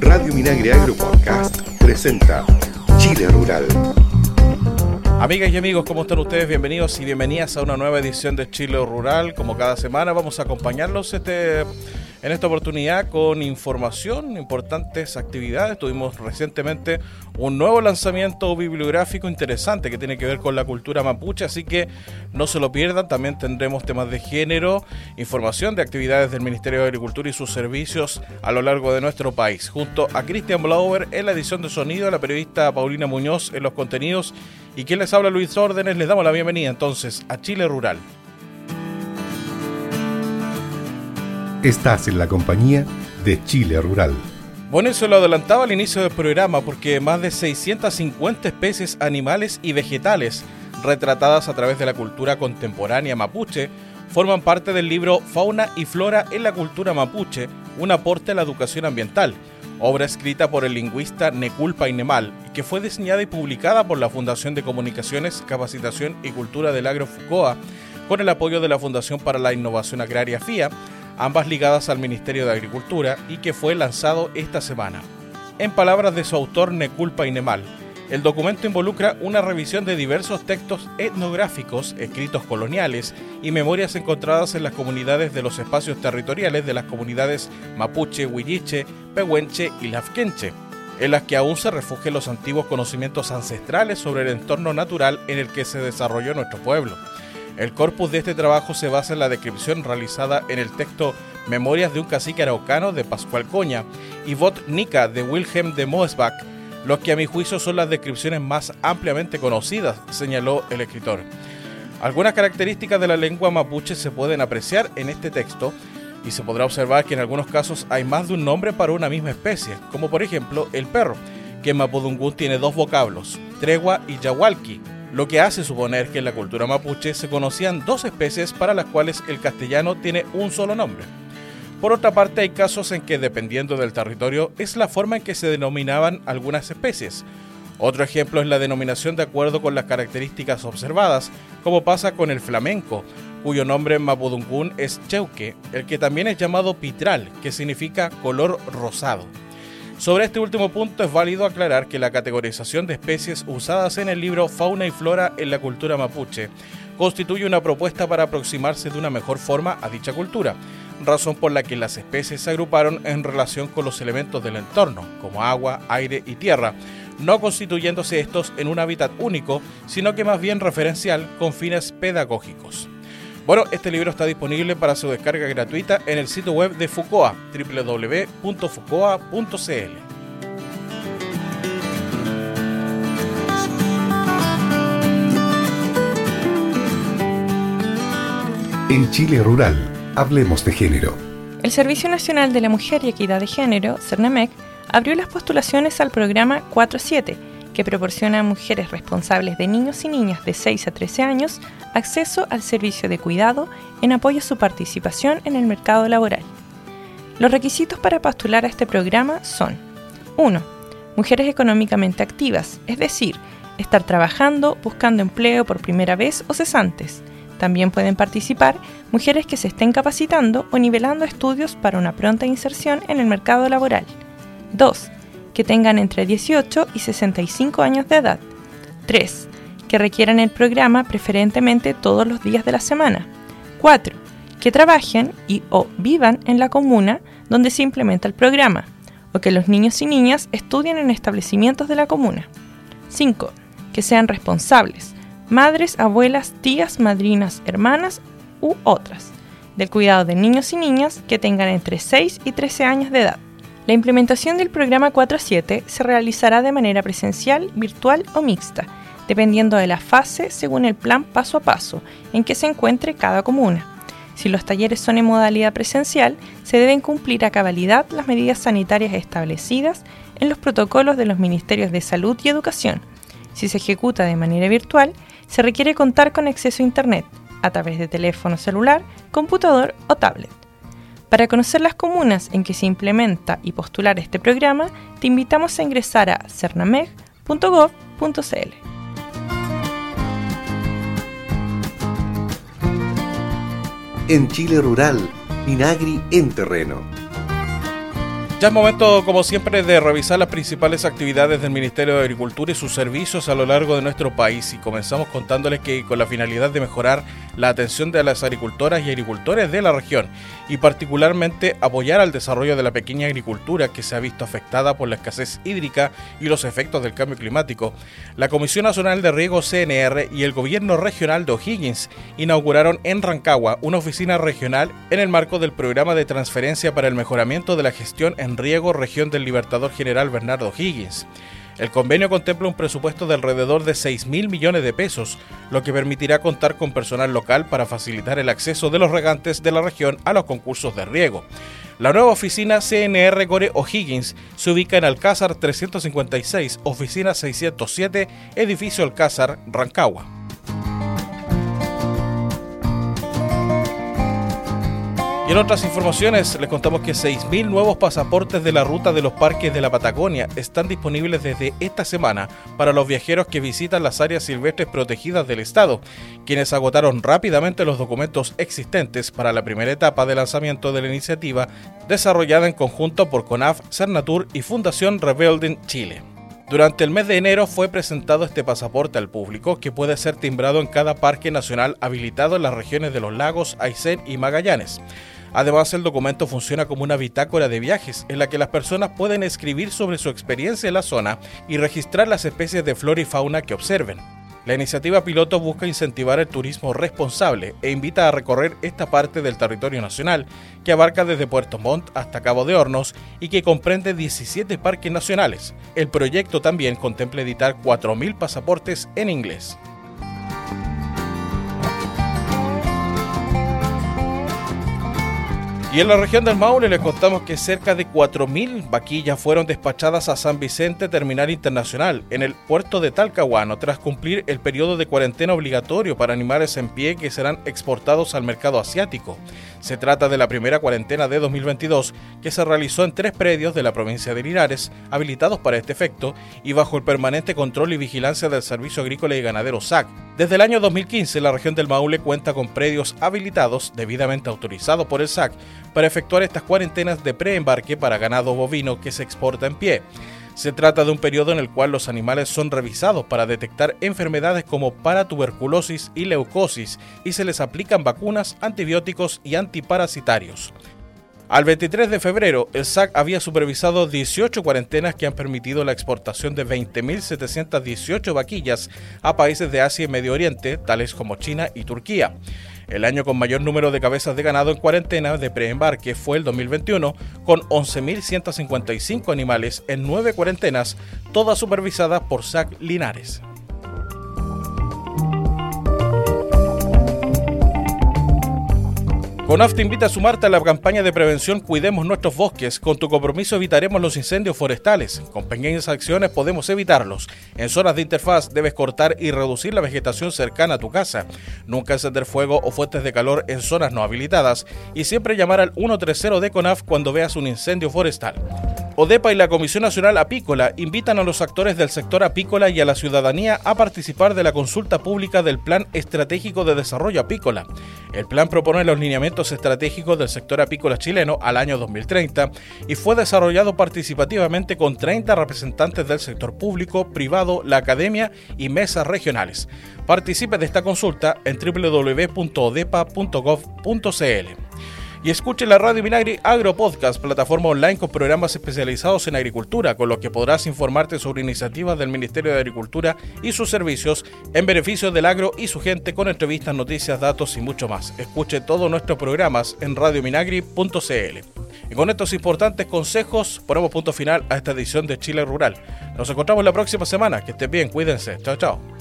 Radio Minagre Agro Podcast presenta Chile Rural. Amigas y amigos, ¿cómo están ustedes? Bienvenidos y bienvenidas a una nueva edición de Chile Rural. Como cada semana vamos a acompañarlos este en esta oportunidad con información, importantes actividades. Tuvimos recientemente un nuevo lanzamiento bibliográfico interesante que tiene que ver con la cultura mapuche, así que no se lo pierdan. También tendremos temas de género, información de actividades del Ministerio de Agricultura y sus servicios a lo largo de nuestro país. Junto a Cristian Blauer en la edición de sonido, la periodista Paulina Muñoz en los contenidos y quien les habla Luis Órdenes, les damos la bienvenida entonces a Chile Rural. Estás en la compañía de Chile Rural. Bueno, eso lo adelantaba al inicio del programa porque más de 650 especies animales y vegetales retratadas a través de la cultura contemporánea mapuche forman parte del libro Fauna y Flora en la cultura mapuche, un aporte a la educación ambiental, obra escrita por el lingüista Necul Painemal, que fue diseñada y publicada por la Fundación de Comunicaciones, Capacitación y Cultura del Agro Fucoa, con el apoyo de la Fundación para la Innovación Agraria FIA, ambas ligadas al Ministerio de Agricultura y que fue lanzado esta semana. En palabras de su autor Neculpa Inemal, el documento involucra una revisión de diversos textos etnográficos, escritos coloniales y memorias encontradas en las comunidades de los espacios territoriales de las comunidades mapuche, huilliche, pehuenche y lafquenche, en las que aún se refugian los antiguos conocimientos ancestrales sobre el entorno natural en el que se desarrolló nuestro pueblo. El corpus de este trabajo se basa en la descripción realizada en el texto Memorias de un cacique araucano de Pascual Coña y Vot Nica de Wilhelm de Moesbach, los que a mi juicio son las descripciones más ampliamente conocidas, señaló el escritor. Algunas características de la lengua mapuche se pueden apreciar en este texto y se podrá observar que en algunos casos hay más de un nombre para una misma especie, como por ejemplo el perro, que en Mapudungún tiene dos vocablos, tregua y yahualqui, lo que hace suponer que en la cultura mapuche se conocían dos especies para las cuales el castellano tiene un solo nombre. Por otra parte, hay casos en que, dependiendo del territorio, es la forma en que se denominaban algunas especies. Otro ejemplo es la denominación de acuerdo con las características observadas, como pasa con el flamenco, cuyo nombre en Mapudungún es cheuque, el que también es llamado pitral, que significa color rosado. Sobre este último punto es válido aclarar que la categorización de especies usadas en el libro Fauna y Flora en la cultura mapuche constituye una propuesta para aproximarse de una mejor forma a dicha cultura, razón por la que las especies se agruparon en relación con los elementos del entorno, como agua, aire y tierra, no constituyéndose estos en un hábitat único, sino que más bien referencial con fines pedagógicos. Bueno, este libro está disponible para su descarga gratuita en el sitio web de Fucoa, www.fucoa.cl. En Chile Rural, hablemos de género. El Servicio Nacional de la Mujer y Equidad de Género, CERNAMEC, abrió las postulaciones al programa 47 que proporciona a mujeres responsables de niños y niñas de 6 a 13 años acceso al servicio de cuidado en apoyo a su participación en el mercado laboral. Los requisitos para postular a este programa son 1. Mujeres económicamente activas, es decir, estar trabajando, buscando empleo por primera vez o cesantes. También pueden participar mujeres que se estén capacitando o nivelando estudios para una pronta inserción en el mercado laboral. 2 que tengan entre 18 y 65 años de edad. 3. Que requieran el programa preferentemente todos los días de la semana. 4. Que trabajen y o vivan en la comuna donde se implementa el programa, o que los niños y niñas estudien en establecimientos de la comuna. 5. Que sean responsables, madres, abuelas, tías, madrinas, hermanas u otras, del cuidado de niños y niñas que tengan entre 6 y 13 años de edad. La implementación del programa 4.7 se realizará de manera presencial, virtual o mixta, dependiendo de la fase según el plan paso a paso en que se encuentre cada comuna. Si los talleres son en modalidad presencial, se deben cumplir a cabalidad las medidas sanitarias establecidas en los protocolos de los Ministerios de Salud y Educación. Si se ejecuta de manera virtual, se requiere contar con acceso a Internet a través de teléfono celular, computador o tablet. Para conocer las comunas en que se implementa y postular este programa, te invitamos a ingresar a cernameg.gov.cl. En Chile Rural, Minagri en terreno. Ya es momento, como siempre, de revisar las principales actividades del Ministerio de Agricultura y sus servicios a lo largo de nuestro país. Y comenzamos contándoles que con la finalidad de mejorar la atención de las agricultoras y agricultores de la región y particularmente apoyar al desarrollo de la pequeña agricultura que se ha visto afectada por la escasez hídrica y los efectos del cambio climático, la Comisión Nacional de Riego CNR y el Gobierno Regional de O'Higgins inauguraron en Rancagua una oficina regional en el marco del programa de transferencia para el mejoramiento de la gestión en riego región del Libertador General Bernardo Higgins. El convenio contempla un presupuesto de alrededor de 6 mil millones de pesos, lo que permitirá contar con personal local para facilitar el acceso de los regantes de la región a los concursos de riego. La nueva oficina CNR Gore O'Higgins se ubica en Alcázar 356, oficina 607, edificio Alcázar, Rancagua. Y en otras informaciones les contamos que 6.000 nuevos pasaportes de la ruta de los parques de la Patagonia están disponibles desde esta semana para los viajeros que visitan las áreas silvestres protegidas del Estado, quienes agotaron rápidamente los documentos existentes para la primera etapa de lanzamiento de la iniciativa desarrollada en conjunto por CONAF, Cernatur y Fundación Rebuilding Chile. Durante el mes de enero fue presentado este pasaporte al público que puede ser timbrado en cada parque nacional habilitado en las regiones de los lagos Aysén y Magallanes. Además, el documento funciona como una bitácora de viajes en la que las personas pueden escribir sobre su experiencia en la zona y registrar las especies de flora y fauna que observen. La iniciativa piloto busca incentivar el turismo responsable e invita a recorrer esta parte del territorio nacional, que abarca desde Puerto Montt hasta Cabo de Hornos y que comprende 17 parques nacionales. El proyecto también contempla editar 4.000 pasaportes en inglés. Y en la región del Maule le contamos que cerca de 4.000 vaquillas fueron despachadas a San Vicente Terminal Internacional en el puerto de Talcahuano tras cumplir el periodo de cuarentena obligatorio para animales en pie que serán exportados al mercado asiático. Se trata de la primera cuarentena de 2022 que se realizó en tres predios de la provincia de Linares, habilitados para este efecto y bajo el permanente control y vigilancia del Servicio Agrícola y Ganadero SAC. Desde el año 2015 la región del Maule cuenta con predios habilitados debidamente autorizados por el SAC para efectuar estas cuarentenas de preembarque para ganado bovino que se exporta en pie. Se trata de un periodo en el cual los animales son revisados para detectar enfermedades como paratuberculosis y leucosis y se les aplican vacunas, antibióticos y antiparasitarios. Al 23 de febrero, el SAC había supervisado 18 cuarentenas que han permitido la exportación de 20.718 vaquillas a países de Asia y Medio Oriente, tales como China y Turquía. El año con mayor número de cabezas de ganado en cuarentena de preembarque fue el 2021, con 11.155 animales en nueve cuarentenas, todas supervisadas por SAC Linares. CONAF te invita a sumarte a la campaña de prevención Cuidemos nuestros bosques. Con tu compromiso evitaremos los incendios forestales. Con pequeñas acciones podemos evitarlos. En zonas de interfaz debes cortar y reducir la vegetación cercana a tu casa. Nunca encender fuego o fuentes de calor en zonas no habilitadas. Y siempre llamar al 130 de CONAF cuando veas un incendio forestal. ODEPA y la Comisión Nacional Apícola invitan a los actores del sector apícola y a la ciudadanía a participar de la consulta pública del Plan Estratégico de Desarrollo Apícola. El plan propone los lineamientos estratégicos del sector apícola chileno al año 2030 y fue desarrollado participativamente con 30 representantes del sector público, privado, la academia y mesas regionales. Participe de esta consulta en www.odepa.gov.cl y escuche la Radio Minagri Agro Podcast, plataforma online con programas especializados en agricultura, con los que podrás informarte sobre iniciativas del Ministerio de Agricultura y sus servicios en beneficio del agro y su gente con entrevistas, noticias, datos y mucho más. Escuche todos nuestros programas en radiominagri.cl. Y con estos importantes consejos ponemos punto final a esta edición de Chile Rural. Nos encontramos la próxima semana. Que estén bien, cuídense. Chao, chao.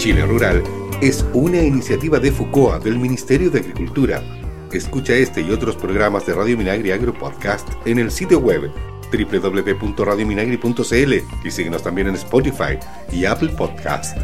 Chile Rural es una iniciativa de FUCOA del Ministerio de Agricultura. Escucha este y otros programas de Radio Minagri Agro Podcast en el sitio web www.radiominagri.cl y síguenos también en Spotify y Apple Podcast.